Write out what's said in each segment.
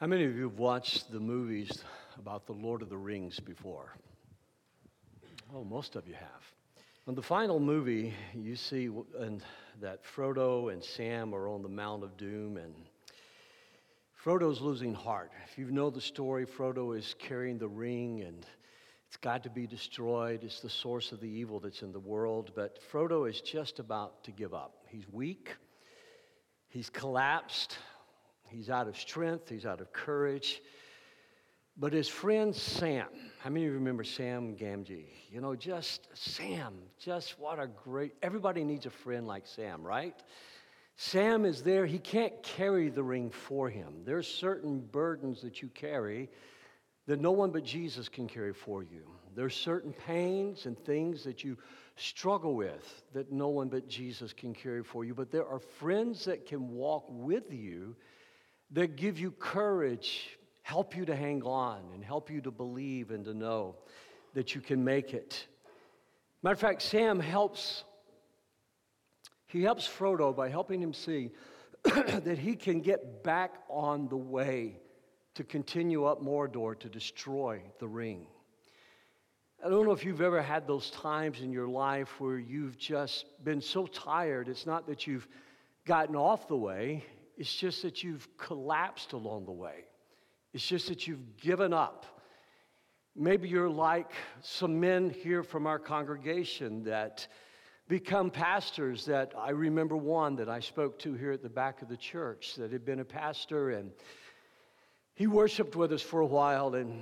How many of you have watched the movies about the Lord of the Rings before? Oh, most of you have. In the final movie, you see that Frodo and Sam are on the Mount of Doom, and Frodo's losing heart. If you know the story, Frodo is carrying the ring, and it's got to be destroyed. It's the source of the evil that's in the world. But Frodo is just about to give up. He's weak, he's collapsed, He's out of strength, he's out of courage. But his friend Sam, how many of you remember Sam Gamgee? You know, just Sam, just what a great, everybody needs a friend like Sam, right? Sam is there, he can't carry the ring for him. There's certain burdens that you carry that no one but Jesus can carry for you. There's certain pains and things that you struggle with that no one but Jesus can carry for you. But there are friends that can walk with you that give you courage, help you to hang on, and help you to believe and to know that you can make it. Matter of fact, Sam helps, he helps Frodo by helping him see that he can get back on the way to continue up Mordor to destroy the ring. I don't know if you've ever had those times in your life where you've just been so tired. It's not that you've gotten off the way, it's just that you've collapsed along the way. It's just that you've given up. Maybe you're like some men here from our congregation that become pastors that I remember one that I spoke to here at the back of the church that had been a pastor and he worshiped with us for a while and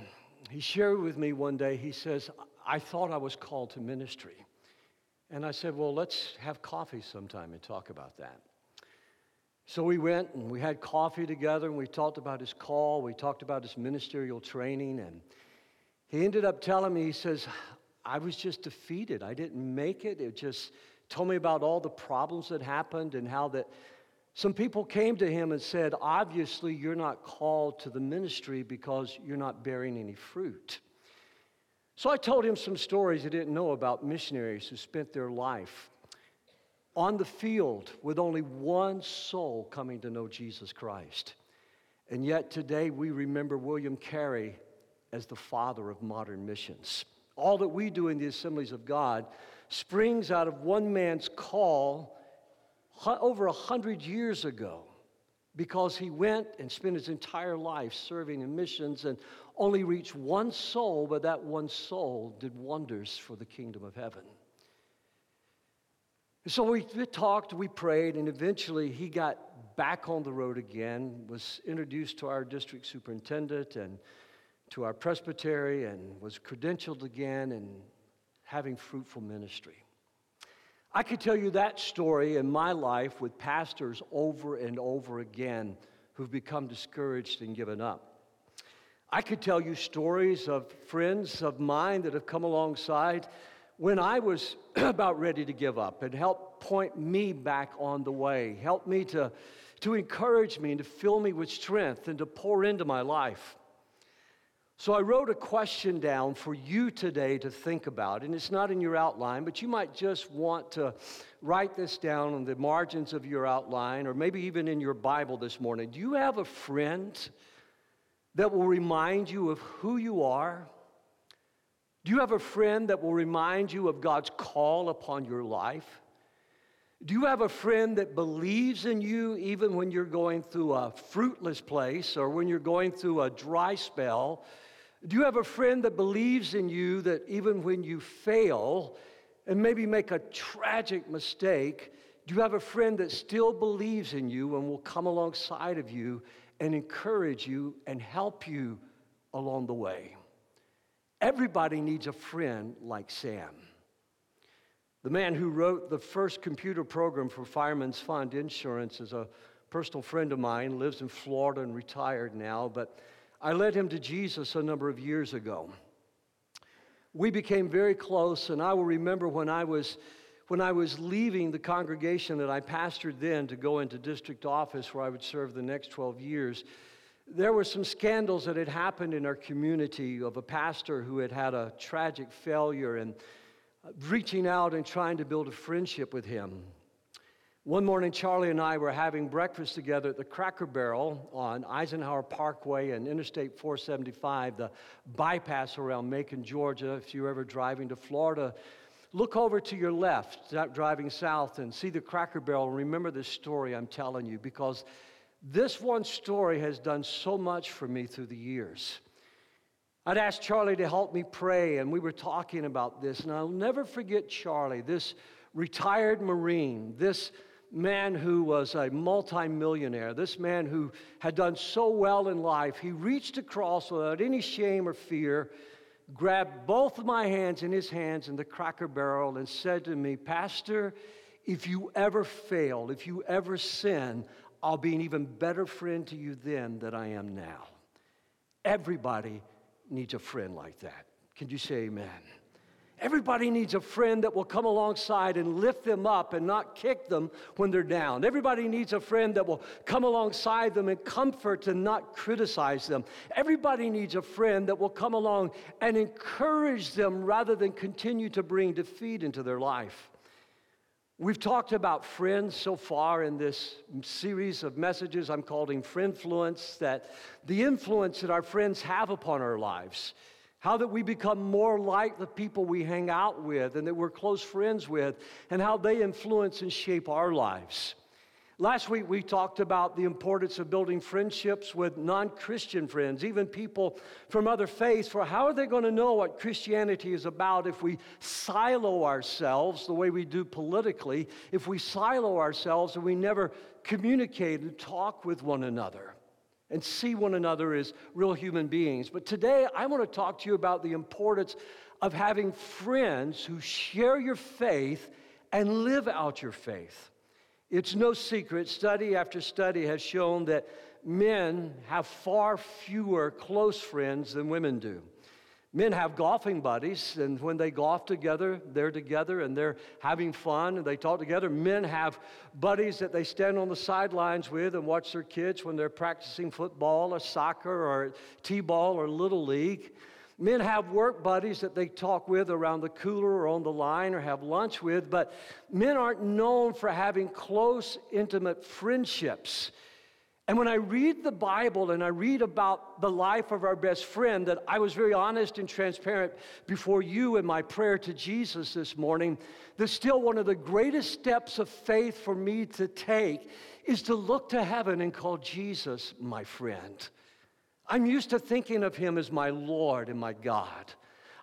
he shared with me one day he says I thought I was called to ministry. And I said, "Well, let's have coffee sometime and talk about that." So we went and we had coffee together and we talked about his call, we talked about his ministerial training, and he ended up telling me, he says, I was just defeated. I didn't make it. It just told me about all the problems that happened and how that some people came to him and said, Obviously, you're not called to the ministry because you're not bearing any fruit. So I told him some stories he didn't know about missionaries who spent their life on the field with only one soul coming to know Jesus Christ. And yet today we remember William Carey as the father of modern missions. All that we do in the assemblies of God springs out of one man's call over a hundred years ago because he went and spent his entire life serving in missions and only reached one soul, but that one soul did wonders for the kingdom of heaven. So we, we talked, we prayed, and eventually he got back on the road again, was introduced to our district superintendent and to our presbytery, and was credentialed again and having fruitful ministry. I could tell you that story in my life with pastors over and over again who've become discouraged and given up. I could tell you stories of friends of mine that have come alongside when I was about ready to give up and help point me back on the way, help me to, to encourage me and to fill me with strength and to pour into my life. So I wrote a question down for you today to think about, and it's not in your outline, but you might just want to write this down on the margins of your outline or maybe even in your Bible this morning. Do you have a friend that will remind you of who you are? Do you have a friend that will remind you of God's call upon your life? Do you have a friend that believes in you even when you're going through a fruitless place or when you're going through a dry spell? Do you have a friend that believes in you that even when you fail and maybe make a tragic mistake, do you have a friend that still believes in you and will come alongside of you and encourage you and help you along the way? Everybody needs a friend like Sam. The man who wrote the first computer program for Fireman's Fund Insurance is a personal friend of mine, lives in Florida and retired now, but I led him to Jesus a number of years ago. We became very close, and I will remember when I was when I was leaving the congregation that I pastored then to go into district office where I would serve the next 12 years, there were some scandals that had happened in our community of a pastor who had had a tragic failure and uh, reaching out and trying to build a friendship with him. One morning, Charlie and I were having breakfast together at the Cracker Barrel on Eisenhower Parkway and Interstate 475, the bypass around Macon, Georgia. If you're ever driving to Florida, look over to your left, driving south, and see the Cracker Barrel. And remember this story I'm telling you because this one story has done so much for me through the years. I'd asked Charlie to help me pray, and we were talking about this, and I'll never forget Charlie, this retired Marine, this man who was a multimillionaire, this man who had done so well in life, he reached across without any shame or fear, grabbed both of my hands in his hands in the cracker barrel, and said to me, Pastor, if you ever fail, if you ever sin, I'll be an even better friend to you then than I am now. Everybody needs a friend like that. Can you say amen? Everybody needs a friend that will come alongside and lift them up and not kick them when they're down. Everybody needs a friend that will come alongside them and comfort and not criticize them. Everybody needs a friend that will come along and encourage them rather than continue to bring defeat into their life. We've talked about friends so far in this series of messages I'm calling Friendfluence, that the influence that our friends have upon our lives. How that we become more like the people we hang out with and that we're close friends with, and how they influence and shape our lives. Last week, we talked about the importance of building friendships with non Christian friends, even people from other faiths, for how are they going to know what Christianity is about if we silo ourselves the way we do politically, if we silo ourselves and we never communicate and talk with one another? and see one another as real human beings. But today, I want to talk to you about the importance of having friends who share your faith and live out your faith. It's no secret, study after study has shown that men have far fewer close friends than women do. Men have golfing buddies, and when they golf together, they're together and they're having fun and they talk together. Men have buddies that they stand on the sidelines with and watch their kids when they're practicing football or soccer or t ball or little league. Men have work buddies that they talk with around the cooler or on the line or have lunch with, but men aren't known for having close, intimate friendships. And when I read the Bible and I read about the life of our best friend, that I was very honest and transparent before you in my prayer to Jesus this morning, that still one of the greatest steps of faith for me to take is to look to heaven and call Jesus my friend. I'm used to thinking of him as my Lord and my God.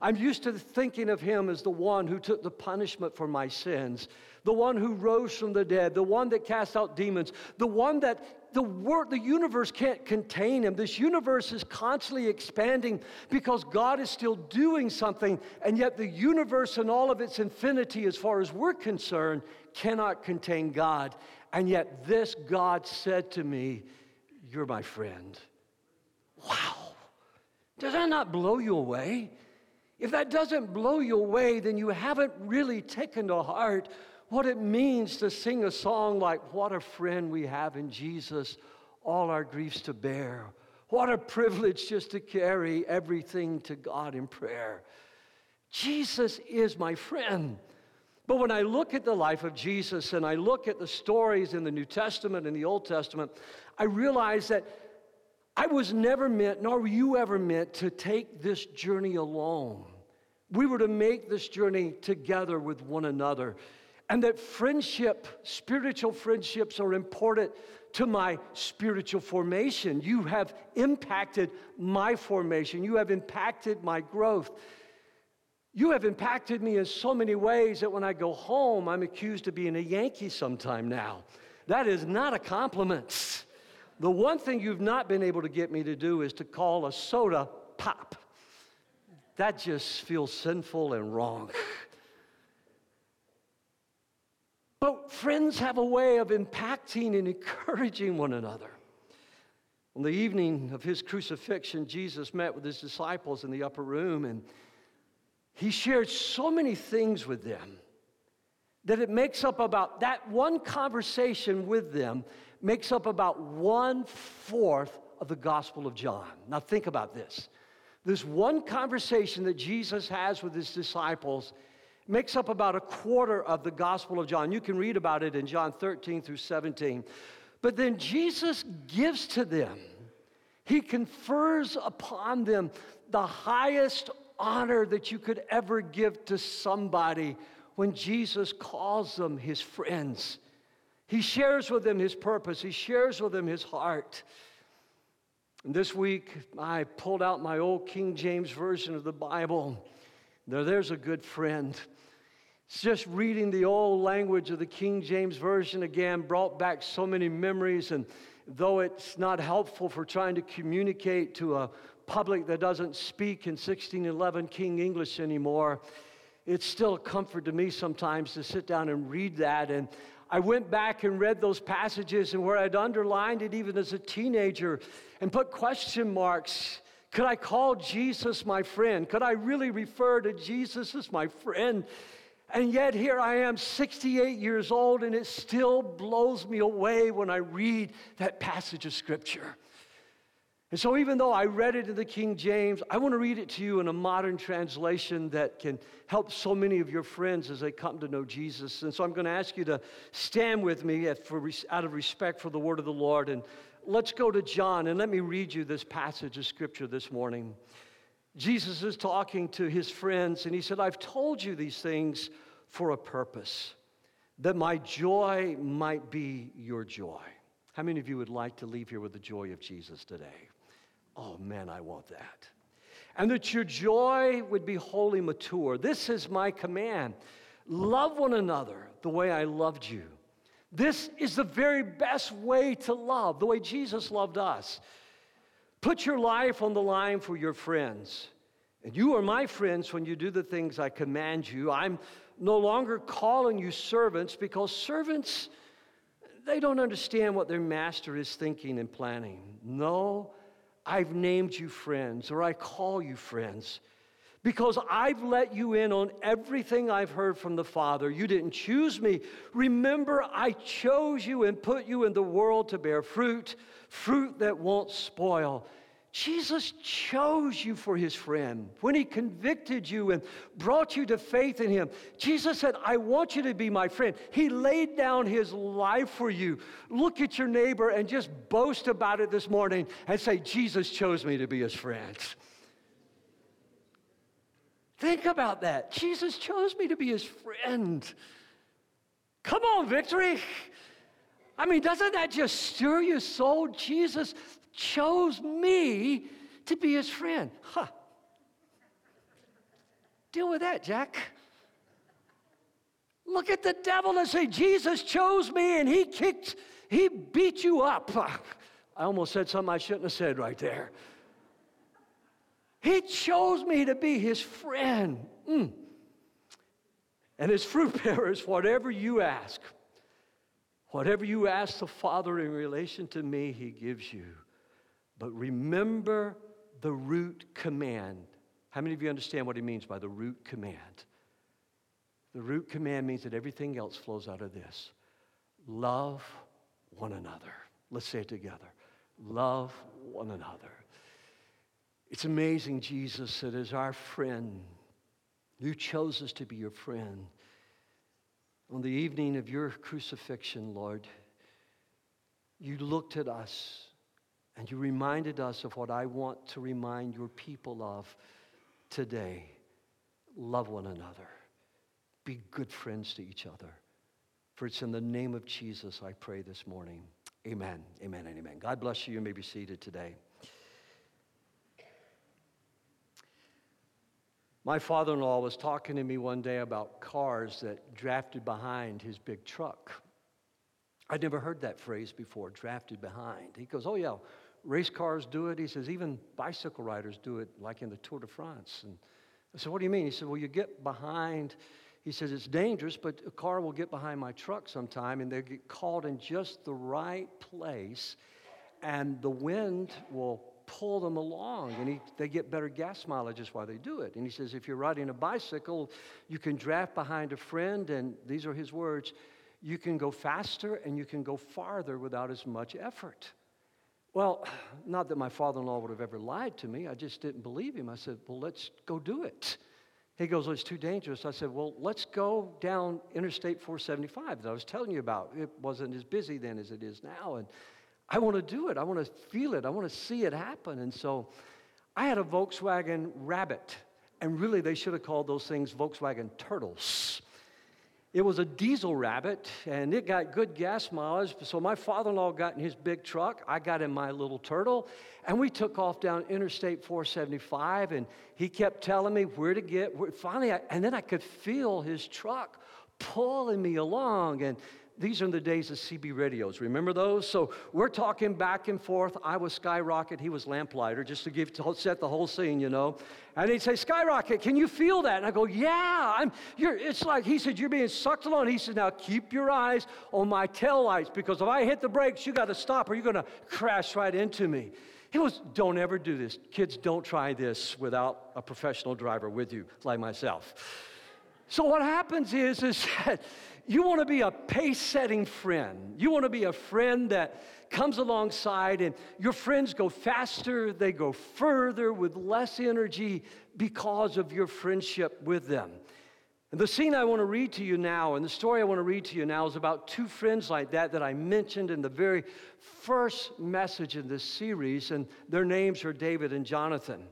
I'm used to thinking of him as the one who took the punishment for my sins, the one who rose from the dead, the one that cast out demons, the one that the world, the universe can't contain him. This universe is constantly expanding because God is still doing something, and yet the universe and all of its infinity, as far as we're concerned, cannot contain God. And yet this God said to me, You're my friend. Wow. Does that not blow you away? If that doesn't blow you away, then you haven't really taken to heart what it means to sing a song like, What a friend we have in Jesus, all our griefs to bear. What a privilege just to carry everything to God in prayer. Jesus is my friend. But when I look at the life of Jesus and I look at the stories in the New Testament and the Old Testament, I realize that I was never meant, nor were you ever meant, to take this journey alone. We were to make this journey together with one another and that friendship, spiritual friendships, are important to my spiritual formation. You have impacted my formation, you have impacted my growth. You have impacted me in so many ways that when I go home, I'm accused of being a Yankee sometime now. That is not a compliment. The one thing you've not been able to get me to do is to call a soda pop. That just feels sinful and wrong. But friends have a way of impacting and encouraging one another. On the evening of his crucifixion, Jesus met with his disciples in the upper room and he shared so many things with them that it makes up about that one conversation with them makes up about one fourth of the Gospel of John. Now, think about this. This one conversation that Jesus has with his disciples makes up about a quarter of the Gospel of John. You can read about it in John 13 through 17. But then Jesus gives to them, He confers upon them the highest honor that you could ever give to somebody when Jesus calls them His friends. He shares with them His purpose, He shares with them His heart. And this week, I pulled out my old King James Version of the Bible. There, there's a good friend. It's just reading the old language of the King James Version again brought back so many memories. And though it's not helpful for trying to communicate to a public that doesn't speak in 1611 King English anymore, it's still a comfort to me sometimes to sit down and read that. And I went back and read those passages, and where I'd underlined it even as a teenager and put question marks. Could I call Jesus my friend? Could I really refer to Jesus as my friend? And yet, here I am, 68 years old, and it still blows me away when I read that passage of Scripture. And so, even though I read it in the King James, I want to read it to you in a modern translation that can help so many of your friends as they come to know Jesus. And so, I'm going to ask you to stand with me out of respect for the word of the Lord. And let's go to John, and let me read you this passage of Scripture this morning. Jesus is talking to his friends, and he said, I've told you these things for a purpose, that my joy might be your joy. How many of you would like to leave here with the joy of Jesus today? Oh man, I want that. And that your joy would be wholly mature. This is my command love one another the way I loved you. This is the very best way to love, the way Jesus loved us. Put your life on the line for your friends. And you are my friends when you do the things I command you. I'm no longer calling you servants because servants, they don't understand what their master is thinking and planning. No, I've named you friends, or I call you friends because I've let you in on everything I've heard from the Father. You didn't choose me. Remember, I chose you and put you in the world to bear fruit, fruit that won't spoil. Jesus chose you for his friend. When he convicted you and brought you to faith in him, Jesus said, I want you to be my friend. He laid down his life for you. Look at your neighbor and just boast about it this morning and say, Jesus chose me to be his friend. Think about that. Jesus chose me to be his friend. Come on, victory. I mean, doesn't that just stir your soul? Jesus chose me to be his friend. Huh. Deal with that, Jack. Look at the devil and say, Jesus chose me and he kicked, he beat you up. I almost said something I shouldn't have said right there. He chose me to be his friend. Mm. And his fruit bearers, whatever you ask, whatever you ask the Father in relation to me, he gives you. But remember the root command. How many of you understand what he means by the root command? The root command means that everything else flows out of this love one another. Let's say it together love one another. It's amazing, Jesus, that as our friend, you chose us to be your friend. On the evening of your crucifixion, Lord, you looked at us and you reminded us of what I want to remind your people of today love one another, be good friends to each other. For it's in the name of Jesus I pray this morning. Amen, amen, and amen. God bless you. You may be seated today. My father in law was talking to me one day about cars that drafted behind his big truck. I'd never heard that phrase before, drafted behind. He goes, Oh, yeah, race cars do it. He says, even bicycle riders do it, like in the Tour de France. And I said, What do you mean? He said, Well, you get behind. He says, It's dangerous, but a car will get behind my truck sometime and they get caught in just the right place, and the wind will pull them along and he, they get better gas mileage is why they do it. And he says, if you're riding a bicycle, you can draft behind a friend, and these are his words you can go faster and you can go farther without as much effort. Well, not that my father in law would have ever lied to me. I just didn't believe him. I said, Well, let's go do it. He goes, Well, it's too dangerous. I said, Well, let's go down Interstate 475 that I was telling you about. It wasn't as busy then as it is now. And I want to do it. I want to feel it. I want to see it happen. And so I had a Volkswagen Rabbit. And really, they should have called those things Volkswagen Turtles. It was a diesel rabbit, and it got good gas mileage. So my father-in-law got in his big truck. I got in my little turtle, and we took off down Interstate 475. And he kept telling me where to get. Where, finally, I, and then I could feel his truck pulling me along. And these are the days of CB radios. Remember those? So we're talking back and forth. I was Skyrocket, he was Lamplighter, just to give to set the whole scene, you know. And he'd say, Skyrocket, can you feel that? And I go, Yeah. I'm, you're, it's like he said, You're being sucked along. He said, Now keep your eyes on my tail lights because if I hit the brakes, you got to stop or you're going to crash right into me. He was, Don't ever do this. Kids, don't try this without a professional driver with you, like myself. So what happens is, is that you want to be a pace setting friend. You want to be a friend that comes alongside, and your friends go faster, they go further with less energy because of your friendship with them. And the scene I want to read to you now, and the story I want to read to you now, is about two friends like that that I mentioned in the very first message in this series, and their names are David and Jonathan.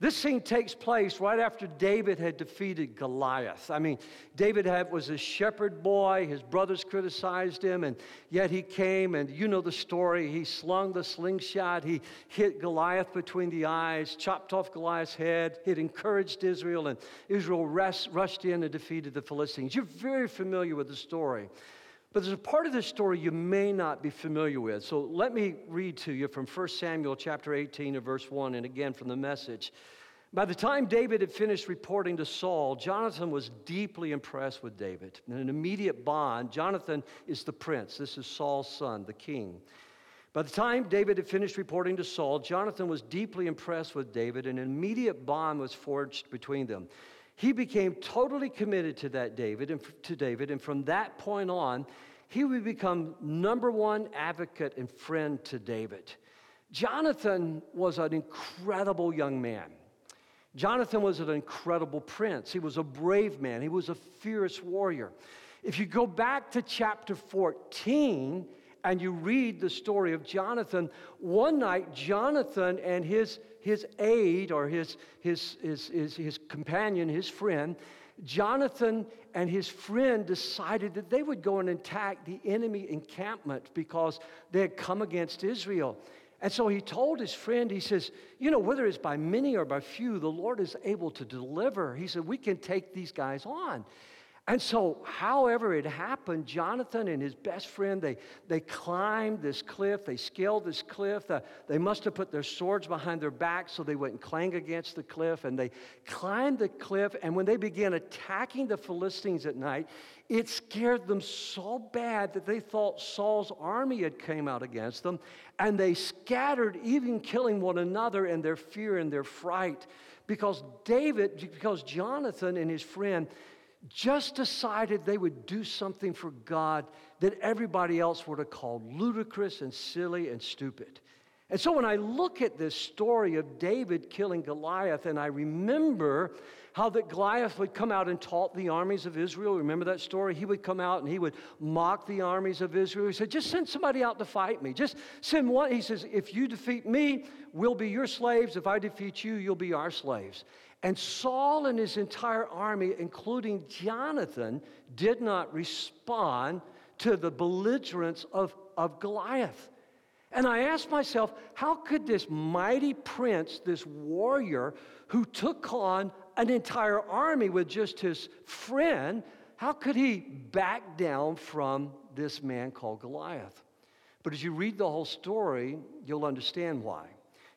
This scene takes place right after David had defeated Goliath. I mean, David had, was a shepherd boy. His brothers criticized him, and yet he came, and you know the story. He slung the slingshot. He hit Goliath between the eyes, chopped off Goliath's head. It encouraged Israel, and Israel rest, rushed in and defeated the Philistines. You're very familiar with the story. But there's a part of this story you may not be familiar with. So let me read to you from 1 Samuel chapter 18 and verse 1, and again from the message. By the time David had finished reporting to Saul, Jonathan was deeply impressed with David. In an immediate bond, Jonathan is the prince. This is Saul's son, the king. By the time David had finished reporting to Saul, Jonathan was deeply impressed with David, and an immediate bond was forged between them. He became totally committed to that David and to David, and from that point on, he would become number one advocate and friend to David. Jonathan was an incredible young man. Jonathan was an incredible prince. He was a brave man. He was a fierce warrior. If you go back to chapter 14 and you read the story of Jonathan, one night Jonathan and his, his aide or his, his, his, his, his companion, his friend, Jonathan and his friend decided that they would go and attack the enemy encampment because they had come against Israel. And so he told his friend, he says, You know, whether it's by many or by few, the Lord is able to deliver. He said, We can take these guys on. And so, however it happened, Jonathan and his best friend, they, they climbed this cliff, they scaled this cliff. Uh, they must have put their swords behind their backs so they wouldn't clang against the cliff. And they climbed the cliff, and when they began attacking the Philistines at night, it scared them so bad that they thought Saul's army had came out against them, and they scattered, even killing one another in their fear and their fright. Because David, because Jonathan and his friend, just decided they would do something for God that everybody else would have called ludicrous and silly and stupid. And so when I look at this story of David killing Goliath, and I remember how that Goliath would come out and taunt the armies of Israel. Remember that story? He would come out and he would mock the armies of Israel. He said, Just send somebody out to fight me. Just send one. He says, If you defeat me, we'll be your slaves. If I defeat you, you'll be our slaves. And Saul and his entire army, including Jonathan, did not respond to the belligerence of, of Goliath. And I asked myself, how could this mighty prince, this warrior who took on an entire army with just his friend, how could he back down from this man called Goliath? But as you read the whole story, you'll understand why.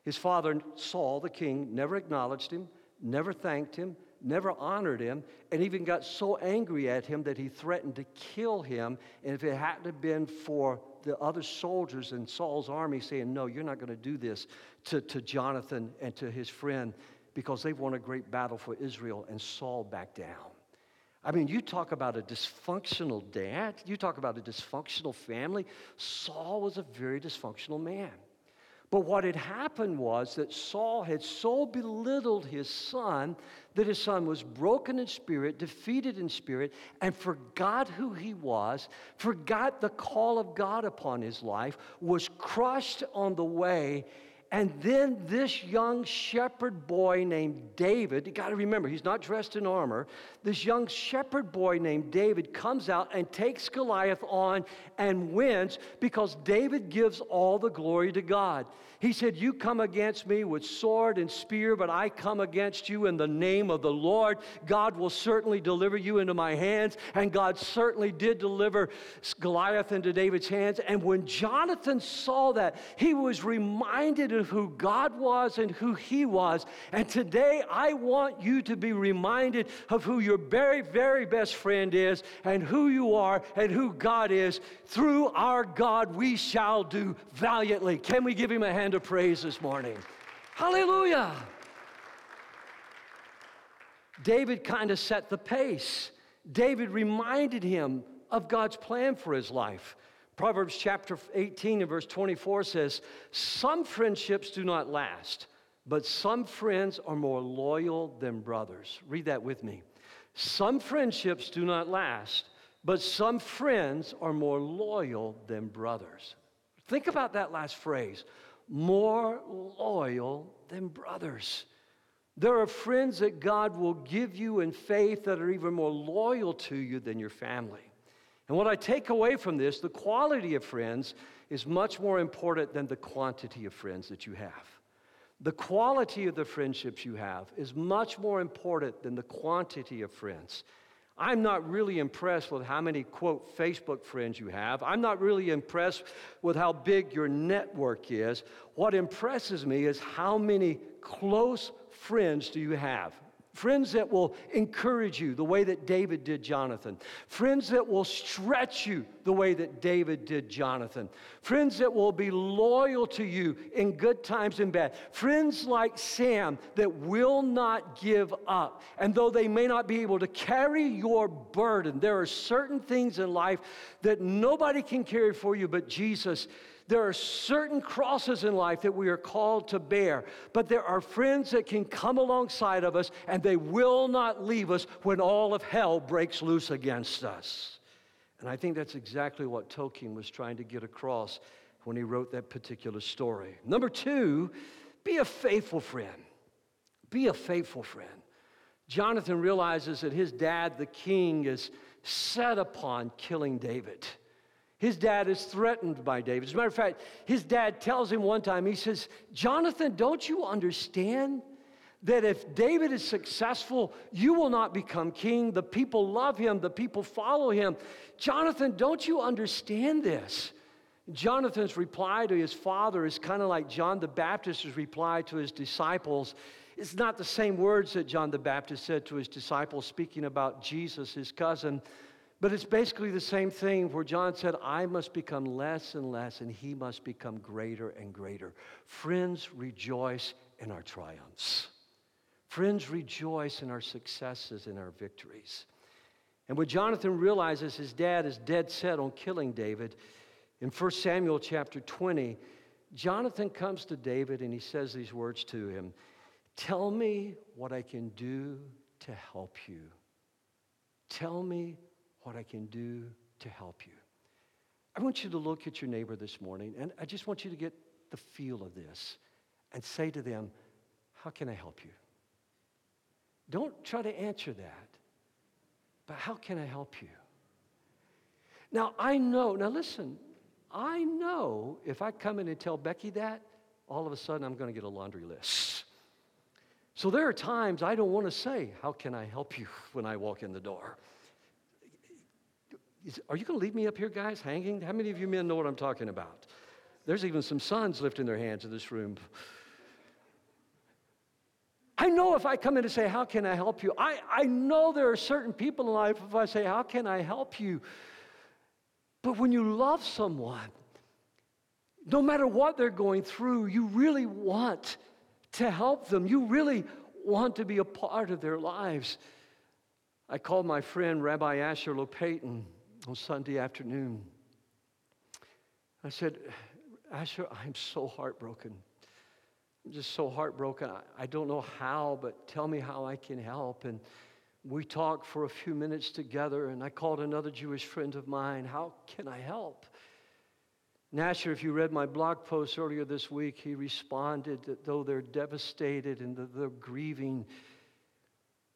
His father, Saul, the king, never acknowledged him, never thanked him, never honored him, and even got so angry at him that he threatened to kill him. And if it hadn't have been for the other soldiers in Saul's army saying, No, you're not going to do this to, to Jonathan and to his friend because they've won a great battle for Israel, and Saul backed down. I mean, you talk about a dysfunctional dad, you talk about a dysfunctional family. Saul was a very dysfunctional man. But what had happened was that Saul had so belittled his son that his son was broken in spirit, defeated in spirit, and forgot who he was, forgot the call of God upon his life, was crushed on the way, and then this young shepherd boy named David, you got to remember, he's not dressed in armor. This young shepherd boy named David comes out and takes Goliath on and wins because David gives all the glory to God. He said, You come against me with sword and spear, but I come against you in the name of the Lord. God will certainly deliver you into my hands. And God certainly did deliver Goliath into David's hands. And when Jonathan saw that, he was reminded of who God was and who he was. And today, I want you to be reminded of who your very, very best friend is and who you are and who God is. Through our God, we shall do valiantly. Can we give him a hand? of praise this morning. Hallelujah. David kind of set the pace. David reminded him of God's plan for his life. Proverbs chapter 18 and verse 24 says, Some friendships do not last, but some friends are more loyal than brothers. Read that with me. Some friendships do not last, but some friends are more loyal than brothers. Think about that last phrase more loyal than brothers. There are friends that God will give you in faith that are even more loyal to you than your family. And what I take away from this, the quality of friends is much more important than the quantity of friends that you have. The quality of the friendships you have is much more important than the quantity of friends. I'm not really impressed with how many, quote, Facebook friends you have. I'm not really impressed with how big your network is. What impresses me is how many close friends do you have? Friends that will encourage you the way that David did Jonathan. Friends that will stretch you the way that David did Jonathan. Friends that will be loyal to you in good times and bad. Friends like Sam that will not give up. And though they may not be able to carry your burden, there are certain things in life that nobody can carry for you but Jesus there are certain crosses in life that we are called to bear, but there are friends that can come alongside of us and they will not leave us when all of hell breaks loose against us. And I think that's exactly what Tolkien was trying to get across when he wrote that particular story. Number two, be a faithful friend. Be a faithful friend. Jonathan realizes that his dad, the king, is set upon killing David. His dad is threatened by David. As a matter of fact, his dad tells him one time, he says, Jonathan, don't you understand that if David is successful, you will not become king? The people love him, the people follow him. Jonathan, don't you understand this? Jonathan's reply to his father is kind of like John the Baptist's reply to his disciples. It's not the same words that John the Baptist said to his disciples, speaking about Jesus, his cousin. But it's basically the same thing where John said, I must become less and less, and he must become greater and greater. Friends, rejoice in our triumphs. Friends, rejoice in our successes and our victories. And when Jonathan realizes his dad is dead set on killing David, in 1 Samuel chapter 20, Jonathan comes to David and he says these words to him Tell me what I can do to help you. Tell me what I can do to help you. I want you to look at your neighbor this morning, and I just want you to get the feel of this and say to them, How can I help you? Don't try to answer that, but how can I help you? Now, I know, now listen, I know if I come in and tell Becky that, all of a sudden I'm going to get a laundry list. So there are times I don't want to say, How can I help you when I walk in the door? Are you going to leave me up here, guys, hanging? How many of you men know what I'm talking about? There's even some sons lifting their hands in this room. I know if I come in and say, How can I help you? I, I know there are certain people in life, if I say, How can I help you? But when you love someone, no matter what they're going through, you really want to help them. You really want to be a part of their lives. I called my friend Rabbi Asher Lopatin on Sunday afternoon. I said, Asher, I'm so heartbroken. I'm just so heartbroken. I, I don't know how, but tell me how I can help. And we talked for a few minutes together, and I called another Jewish friend of mine. How can I help? Nasher, if you read my blog post earlier this week, he responded that though they're devastated and they're grieving,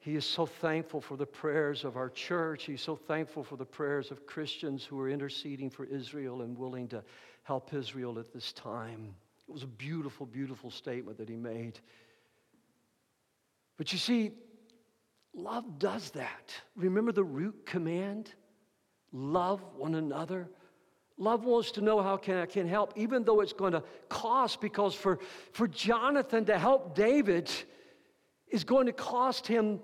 he is so thankful for the prayers of our church. He's so thankful for the prayers of Christians who are interceding for Israel and willing to help Israel at this time. It was a beautiful, beautiful statement that he made. But you see, love does that. Remember the root command? Love one another. Love wants to know how can I can help, even though it's going to cost, because for, for Jonathan to help David is going to cost him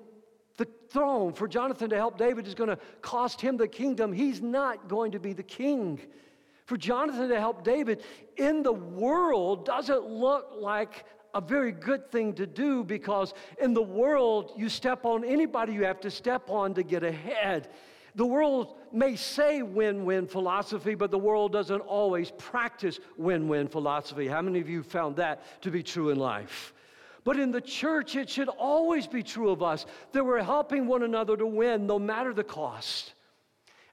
the throne. For Jonathan to help David is going to cost him the kingdom. He's not going to be the king. For Jonathan to help David in the world doesn't look like a very good thing to do because in the world, you step on anybody you have to step on to get ahead. The world may say win win philosophy, but the world doesn't always practice win win philosophy. How many of you found that to be true in life? But in the church, it should always be true of us that we're helping one another to win no matter the cost.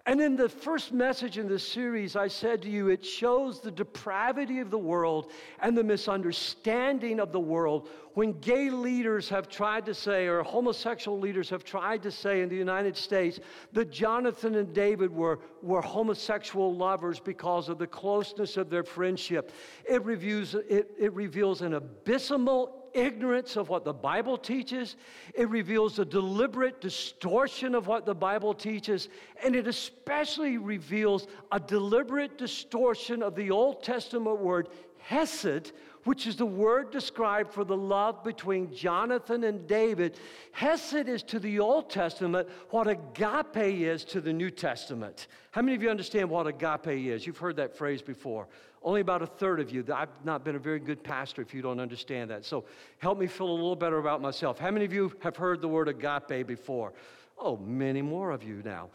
And in the first message in this series, I said to you, it shows the depravity of the world and the misunderstanding of the world when gay leaders have tried to say, or homosexual leaders have tried to say in the United States, that Jonathan and David were, were homosexual lovers because of the closeness of their friendship. It, reviews, it, it reveals an abysmal ignorance of what the Bible teaches. It reveals a deliberate distortion of what the Bible teaches. And it especially reveals a deliberate distortion of the Old Testament word hesed, which is the word described for the love between Jonathan and David. Hesed is to the Old Testament what agape is to the New Testament. How many of you understand what agape is? You've heard that phrase before. Only about a third of you. I've not been a very good pastor if you don't understand that. So help me feel a little better about myself. How many of you have heard the word agape before? Oh, many more of you now.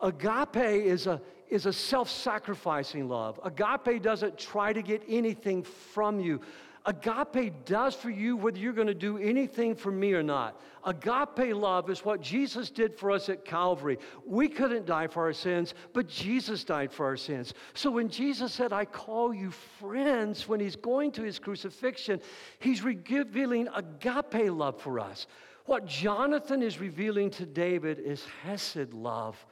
Agape is a, is a self sacrificing love. Agape doesn't try to get anything from you. Agape does for you whether you're going to do anything for me or not. Agape love is what Jesus did for us at Calvary. We couldn't die for our sins, but Jesus died for our sins. So when Jesus said, I call you friends, when he's going to his crucifixion, he's revealing agape love for us. What Jonathan is revealing to David is Hesed love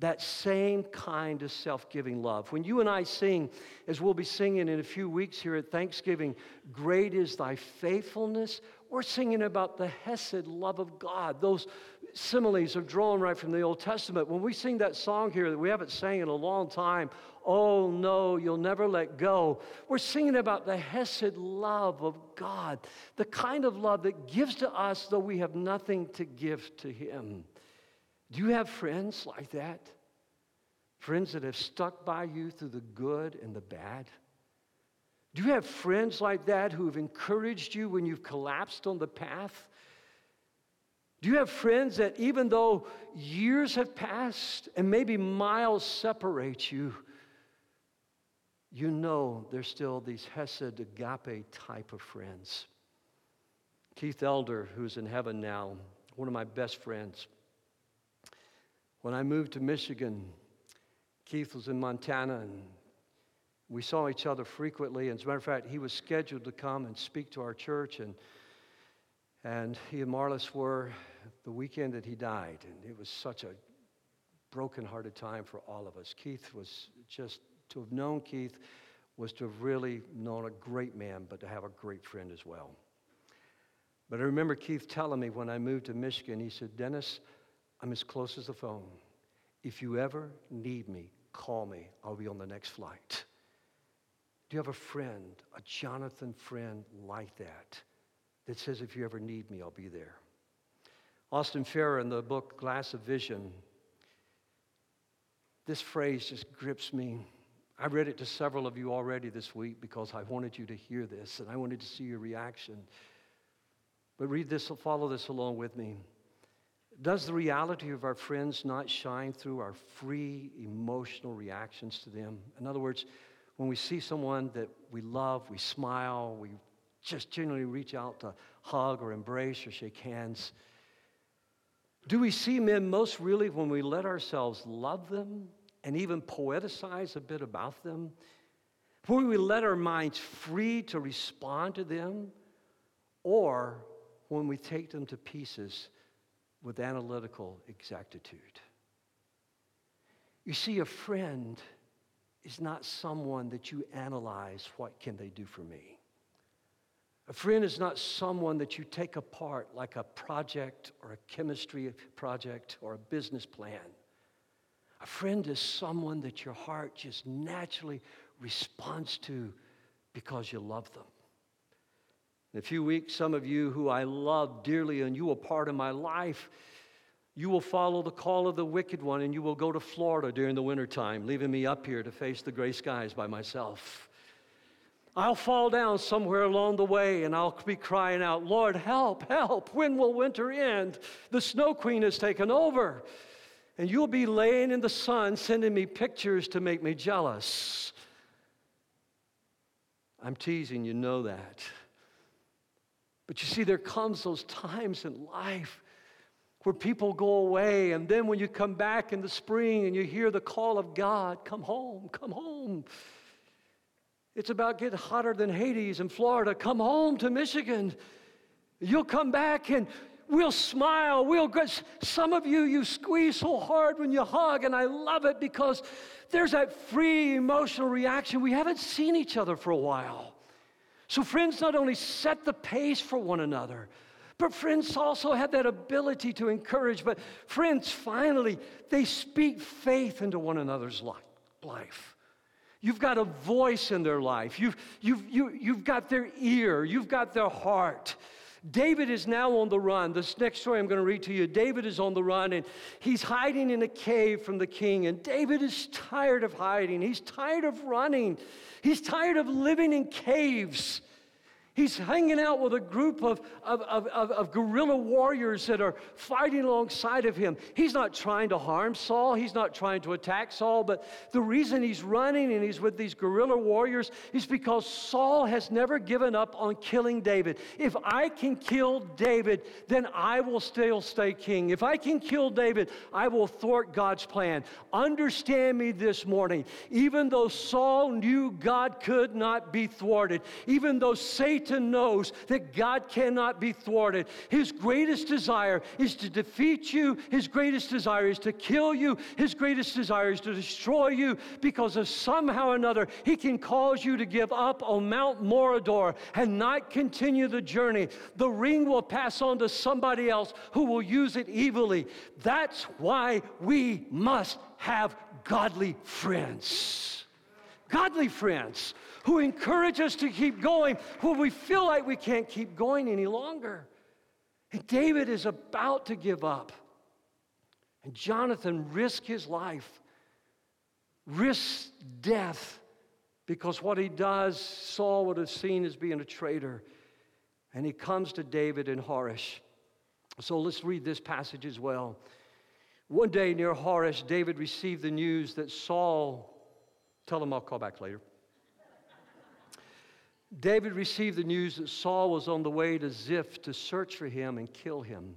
that same kind of self giving love. When you and I sing, as we'll be singing in a few weeks here at Thanksgiving, Great is Thy faithfulness, we're singing about the Hesed love of God. Those similes are drawn right from the Old Testament. When we sing that song here that we haven't sang in a long time, Oh no, you'll never let go. We're singing about the Hesed love of God, the kind of love that gives to us though we have nothing to give to Him. Do you have friends like that? Friends that have stuck by you through the good and the bad? Do you have friends like that who have encouraged you when you've collapsed on the path? Do you have friends that even though years have passed and maybe miles separate you, you know they're still these Hesed agape type of friends? Keith Elder, who's in heaven now, one of my best friends, when I moved to Michigan, Keith was in Montana and we saw each other frequently. And as a matter of fact, he was scheduled to come and speak to our church. And, and he and Marlis were the weekend that he died. And it was such a broken-hearted time for all of us. Keith was just, to have known Keith was to have really known a great man, but to have a great friend as well. But I remember Keith telling me when I moved to Michigan, he said, Dennis, I'm as close as the phone. If you ever need me, call me. I'll be on the next flight. Do you have a friend, a Jonathan friend like that, that says, if you ever need me, I'll be there? Austin Farrer in the book Glass of Vision, this phrase just grips me. I read it to several of you already this week because I wanted you to hear this and I wanted to see your reaction. But read this, follow this along with me. Does the reality of our friends not shine through our free emotional reactions to them? In other words, when we see someone that we love, we smile, we just genuinely reach out to hug or embrace or shake hands. Do we see men most really when we let ourselves love them and even poeticize a bit about them? When we let our minds free to respond to them, or when we take them to pieces with analytical exactitude? You see, a friend is not someone that you analyze what can they do for me. A friend is not someone that you take apart like a project or a chemistry project or a business plan. A friend is someone that your heart just naturally responds to because you love them. In a few weeks, some of you who I love dearly and you are part of my life, you will follow the call of the wicked one and you will go to Florida during the wintertime, leaving me up here to face the gray skies by myself. I'll fall down somewhere along the way and I'll be crying out, Lord, help, help. When will winter end? The snow queen has taken over. And you'll be laying in the sun sending me pictures to make me jealous. I'm teasing, you know that. But you see, there comes those times in life where people go away, and then when you come back in the spring and you hear the call of God, come home, come home. It's about getting hotter than Hades in Florida. Come home to Michigan. You'll come back and we'll smile. We'll some of you you squeeze so hard when you hug, and I love it because there's that free emotional reaction. We haven't seen each other for a while. So friends not only set the pace for one another, but friends also have that ability to encourage. But friends, finally, they speak faith into one another's life. You've got a voice in their life. You've, you've, you, you've got their ear. You've got their heart. David is now on the run. This next story I'm going to read to you. David is on the run and he's hiding in a cave from the king. And David is tired of hiding. He's tired of running. He's tired of living in caves. He's hanging out with a group of, of, of, of, guerrilla warriors that are fighting alongside of him. He's not trying to harm Saul, he's not trying to attack Saul, but the reason he's running and he's with these guerrilla warriors is because Saul has never given up on killing David. If I can kill David, then I will still stay king. If I can kill David, I will thwart God's plan. Understand me this morning. Even though Saul knew God could not be thwarted, even though Satan Satan knows that God cannot be thwarted. His greatest desire is to defeat you, his greatest desire is to kill you, his greatest desire is to destroy you because of somehow or another he can cause you to give up on Mount Mordor and not continue the journey. The ring will pass on to somebody else who will use it evilly. That's why we must have godly friends. Godly friends who encourage us to keep going when we feel like we can't keep going any longer. And David is about to give up. And Jonathan risks his life, risks death, because what he does, Saul would have seen as being a traitor. And he comes to David in Horesh. So let's read this passage as well. One day near Horesh, David received the news that Saul, tell him I'll call back later. David received the news that Saul was on the way to Ziph to search for him and kill him.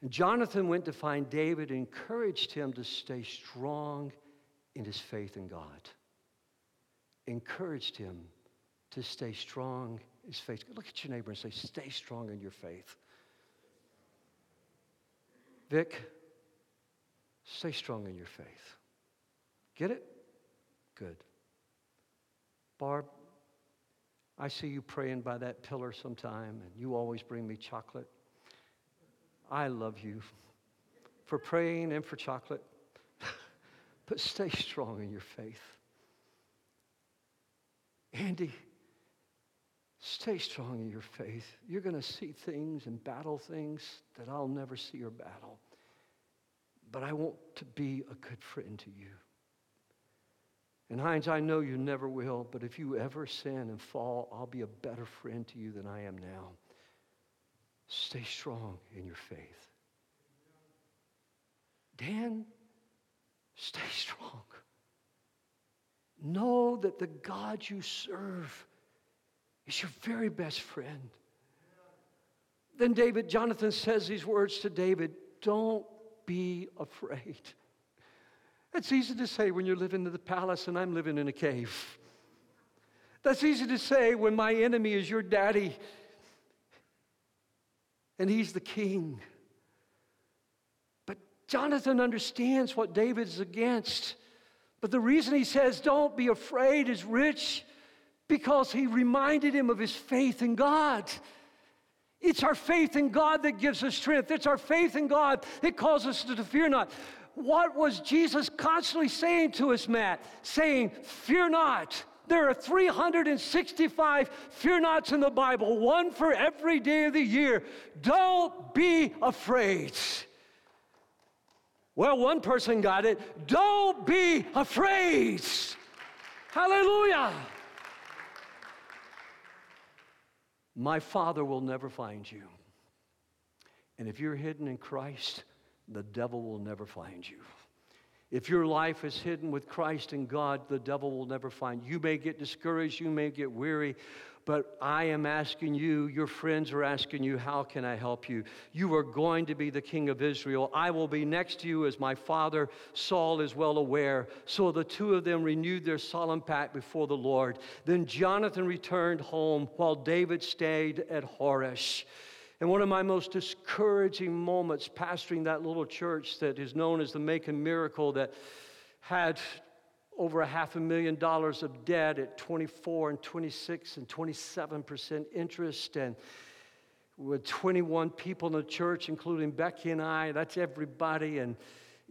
And Jonathan went to find David and encouraged him to stay strong in his faith in God. Encouraged him to stay strong in his faith. Look at your neighbor and say, Stay strong in your faith. Vic, stay strong in your faith. Get it? Good. Barb, I see you praying by that pillar sometime, and you always bring me chocolate. I love you for praying and for chocolate, but stay strong in your faith. Andy, stay strong in your faith. You're going to see things and battle things that I'll never see or battle. But I want to be a good friend to you. And Heinz, I know you never will, but if you ever sin and fall, I'll be a better friend to you than I am now. Stay strong in your faith. Dan, stay strong. Know that the God you serve is your very best friend. Then David, Jonathan says these words to David Don't be afraid. It's easy to say when you're living in the palace and I'm living in a cave. That's easy to say when my enemy is your daddy and he's the king. But Jonathan understands what David is against. But the reason he says, Don't be afraid, is rich because he reminded him of his faith in God. It's our faith in God that gives us strength. It's our faith in God that causes us to fear not. What was Jesus constantly saying to us, Matt? Saying, Fear not. There are 365 fear nots in the Bible, one for every day of the year. Don't be afraid. Well, one person got it. Don't be afraid. Hallelujah. My Father will never find you. And if you're hidden in Christ, the devil will never find you. If your life is hidden with Christ and God, the devil will never find you. You may get discouraged, you may get weary, but I am asking you, your friends are asking you, how can I help you? You are going to be the king of Israel. I will be next to you as my father Saul is well aware. So the two of them renewed their solemn pact before the Lord. Then Jonathan returned home while David stayed at Horesh. And one of my most discouraging moments pastoring that little church that is known as the Macon Miracle that had over a half a million dollars of debt at 24 and 26 and 27 percent interest and with 21 people in the church including becky and i that's everybody. And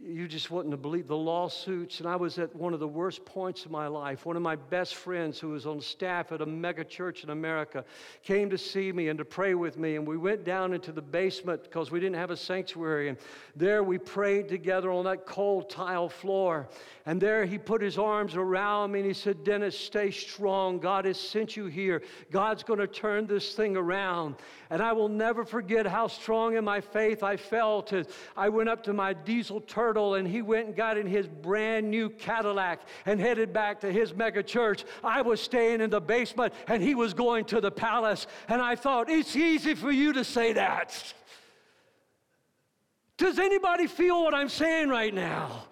you just wouldn't have believed the lawsuits. And I was at one of the worst points of my life. One of my best friends, who was on staff at a mega church in America, came to see me and to pray with me. And we went down into the basement because we didn't have a sanctuary. And there we prayed together on that cold tile floor. And there he put his arms around me and he said, Dennis, stay strong. God has sent you here. God's going to turn this thing around. And I will never forget how strong in my faith I felt as I went up to my diesel turret and he went and got in his brand new Cadillac and headed back to his mega church. I was staying in the basement and he was going to the palace. And I thought, it's easy for you to say that. Does anybody feel what I'm saying right now?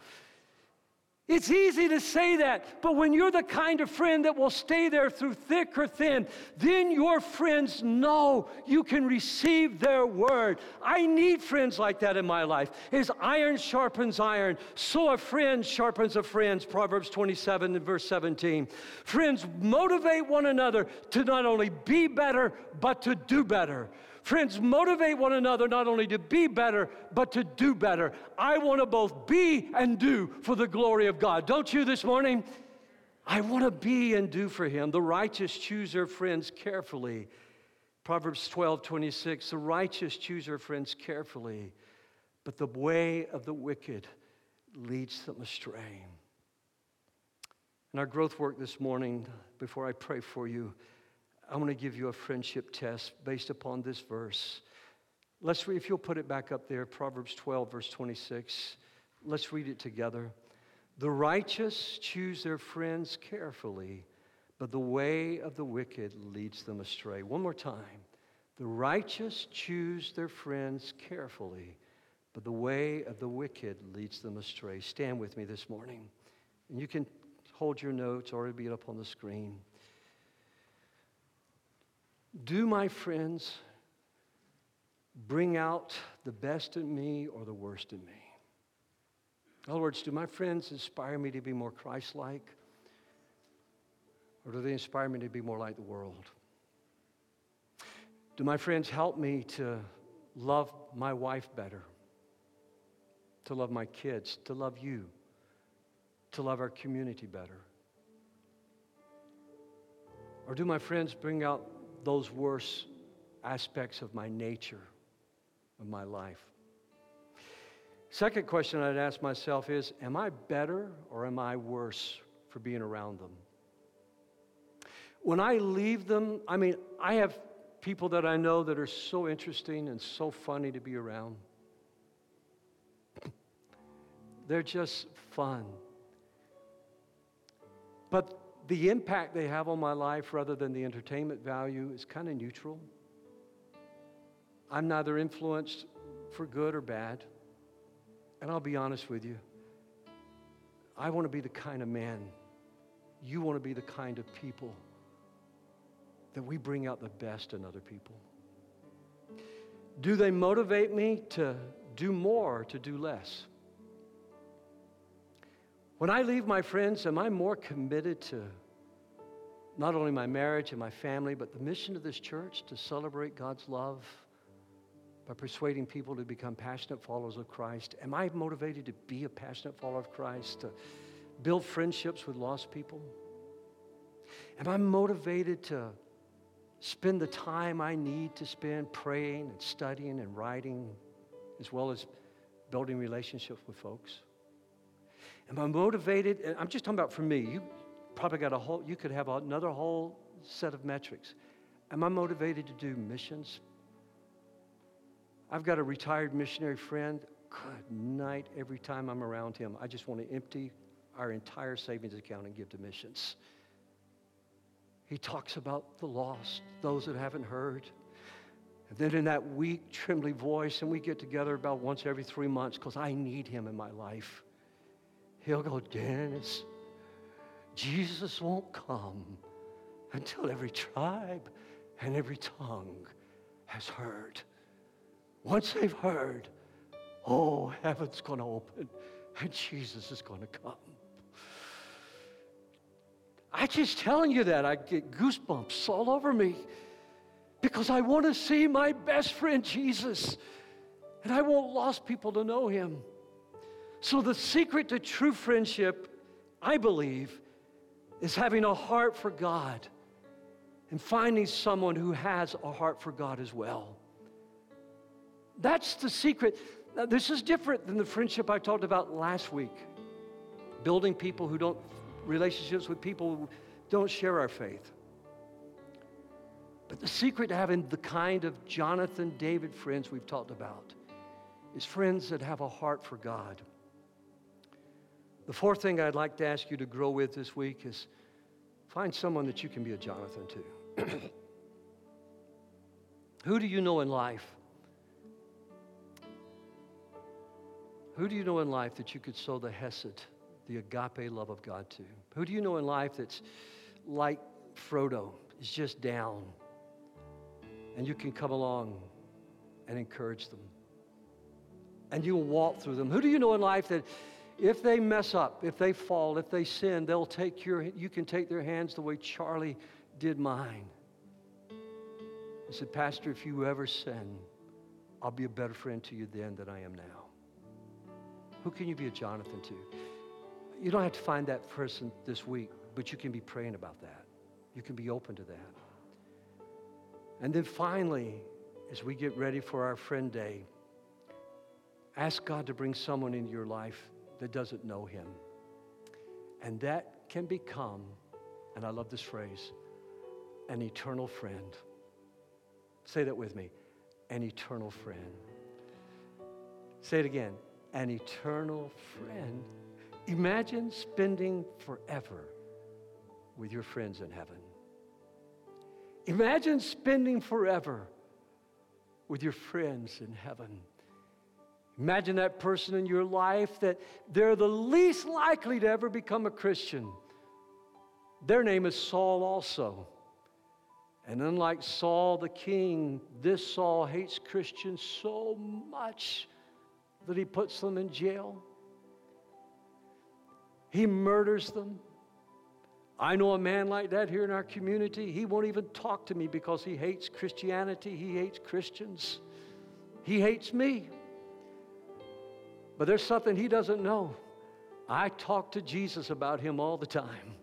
It's easy to say that, but when you're the kind of friend that will stay there through thick or thin, then your friends know you can receive their word. I need friends like that in my life. As iron sharpens iron, so a friend sharpens a friend. Proverbs 27 and verse 17. Friends motivate one another to not only be better, but to do better. Friends, motivate one another not only to be better, but to do better. I want to both be and do for the glory of God. Don't you this morning? I want to be and do for Him. The righteous choose their friends carefully. Proverbs 12, 26. The righteous choose their friends carefully, but the way of the wicked leads them astray. In our growth work this morning, before I pray for you, I want to give you a friendship test based upon this verse. Let's read, if you'll put it back up there, Proverbs 12, verse 26. Let's read it together. The righteous choose their friends carefully, but the way of the wicked leads them astray. One more time. The righteous choose their friends carefully, but the way of the wicked leads them astray. Stand with me this morning. And you can hold your notes or it'll be up on the screen. Do my friends bring out the best in me or the worst in me? In other words, do my friends inspire me to be more Christ like? Or do they inspire me to be more like the world? Do my friends help me to love my wife better? To love my kids? To love you? To love our community better? Or do my friends bring out those worst aspects of my nature, of my life. Second question I'd ask myself is Am I better or am I worse for being around them? When I leave them, I mean, I have people that I know that are so interesting and so funny to be around. They're just fun. But the impact they have on my life, rather than the entertainment value, is kind of neutral. I'm neither influenced for good or bad. And I'll be honest with you. I want to be the kind of man, you want to be the kind of people that we bring out the best in other people. Do they motivate me to do more, to do less? When I leave my friends, am I more committed to not only my marriage and my family, but the mission of this church to celebrate God's love by persuading people to become passionate followers of Christ? Am I motivated to be a passionate follower of Christ, to build friendships with lost people? Am I motivated to spend the time I need to spend praying and studying and writing, as well as building relationships with folks? Am I motivated? And I'm just talking about for me. You probably got a whole, you could have another whole set of metrics. Am I motivated to do missions? I've got a retired missionary friend. Good night every time I'm around him. I just want to empty our entire savings account and give to missions. He talks about the lost, those that haven't heard. And then in that weak, trembly voice, and we get together about once every three months because I need him in my life. He'll go, Dennis, Jesus won't come until every tribe and every tongue has heard. Once they've heard, oh, heaven's going to open and Jesus is going to come. I just telling you that. I get goosebumps all over me because I want to see my best friend Jesus and I want lost people to know him. So, the secret to true friendship, I believe, is having a heart for God and finding someone who has a heart for God as well. That's the secret. Now, this is different than the friendship I talked about last week. Building people who don't, relationships with people who don't share our faith. But the secret to having the kind of Jonathan David friends we've talked about is friends that have a heart for God. The fourth thing I'd like to ask you to grow with this week is find someone that you can be a Jonathan to. Who do you know in life? Who do you know in life that you could sow the Hesed, the agape love of God to? Who do you know in life that's like Frodo, is just down, and you can come along and encourage them? And you'll walk through them. Who do you know in life that if they mess up, if they fall, if they sin, they'll take your, you can take their hands the way Charlie did mine. He said, Pastor, if you ever sin, I'll be a better friend to you then than I am now. Who can you be a Jonathan to? You don't have to find that person this week, but you can be praying about that. You can be open to that. And then finally, as we get ready for our friend day, ask God to bring someone into your life that doesn't know him. And that can become, and I love this phrase, an eternal friend. Say that with me an eternal friend. Say it again an eternal friend. Imagine spending forever with your friends in heaven. Imagine spending forever with your friends in heaven. Imagine that person in your life that they're the least likely to ever become a Christian. Their name is Saul also. And unlike Saul the king, this Saul hates Christians so much that he puts them in jail. He murders them. I know a man like that here in our community. He won't even talk to me because he hates Christianity, he hates Christians, he hates me. But there's something he doesn't know. I talk to Jesus about him all the time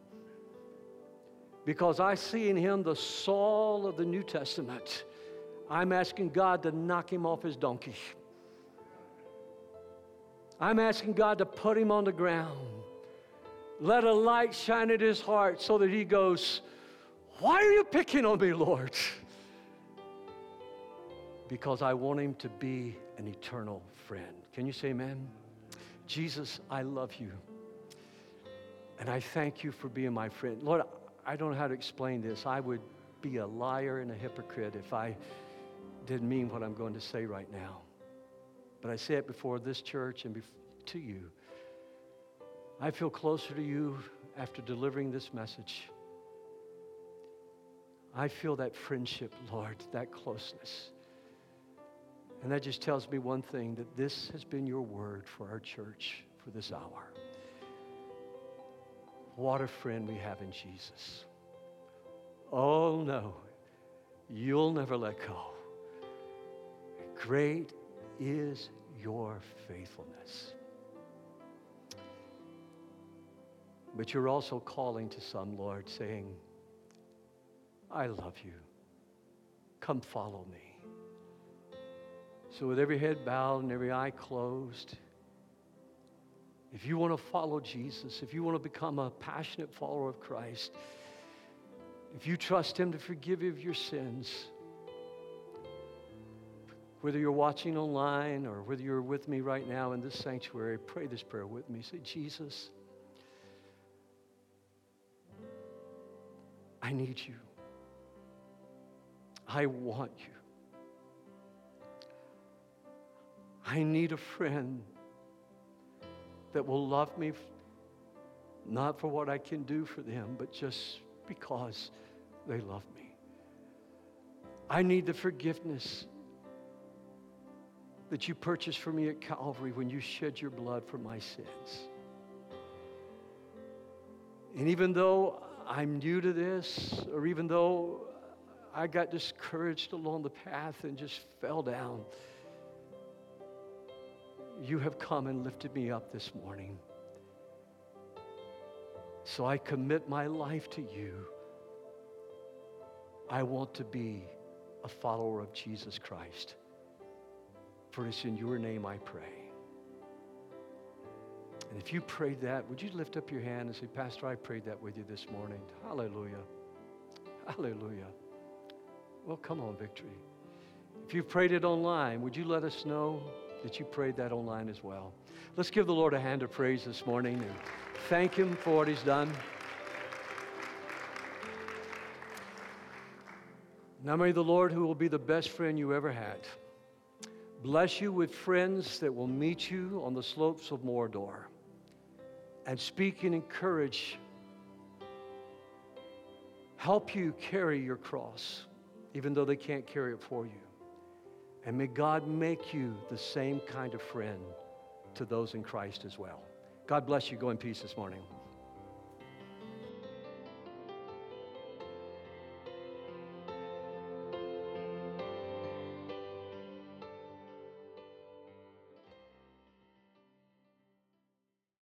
because I see in him the Saul of the New Testament. I'm asking God to knock him off his donkey. I'm asking God to put him on the ground. Let a light shine in his heart so that he goes, Why are you picking on me, Lord? Because I want him to be an eternal friend. Can you say amen? Jesus, I love you. And I thank you for being my friend. Lord, I don't know how to explain this. I would be a liar and a hypocrite if I didn't mean what I'm going to say right now. But I say it before this church and to you. I feel closer to you after delivering this message. I feel that friendship, Lord, that closeness. And that just tells me one thing that this has been your word for our church for this hour. What a friend we have in Jesus. Oh, no, you'll never let go. Great is your faithfulness. But you're also calling to some, Lord, saying, I love you. Come follow me. So, with every head bowed and every eye closed, if you want to follow Jesus, if you want to become a passionate follower of Christ, if you trust Him to forgive you of your sins, whether you're watching online or whether you're with me right now in this sanctuary, pray this prayer with me. Say, Jesus, I need you. I want you. I need a friend that will love me not for what I can do for them, but just because they love me. I need the forgiveness that you purchased for me at Calvary when you shed your blood for my sins. And even though I'm new to this, or even though I got discouraged along the path and just fell down, you have come and lifted me up this morning. So I commit my life to you. I want to be a follower of Jesus Christ. For it's in your name I pray. And if you prayed that, would you lift up your hand and say, Pastor, I prayed that with you this morning. Hallelujah. Hallelujah. Well, come on, victory. If you've prayed it online, would you let us know that you prayed that online as well? Let's give the Lord a hand of praise this morning and thank Him for what He's done. Now may the Lord, who will be the best friend you ever had, bless you with friends that will meet you on the slopes of Mordor and speak and encourage, help you carry your cross, even though they can't carry it for you. And may God make you the same kind of friend to those in Christ as well. God bless you. Go in peace this morning.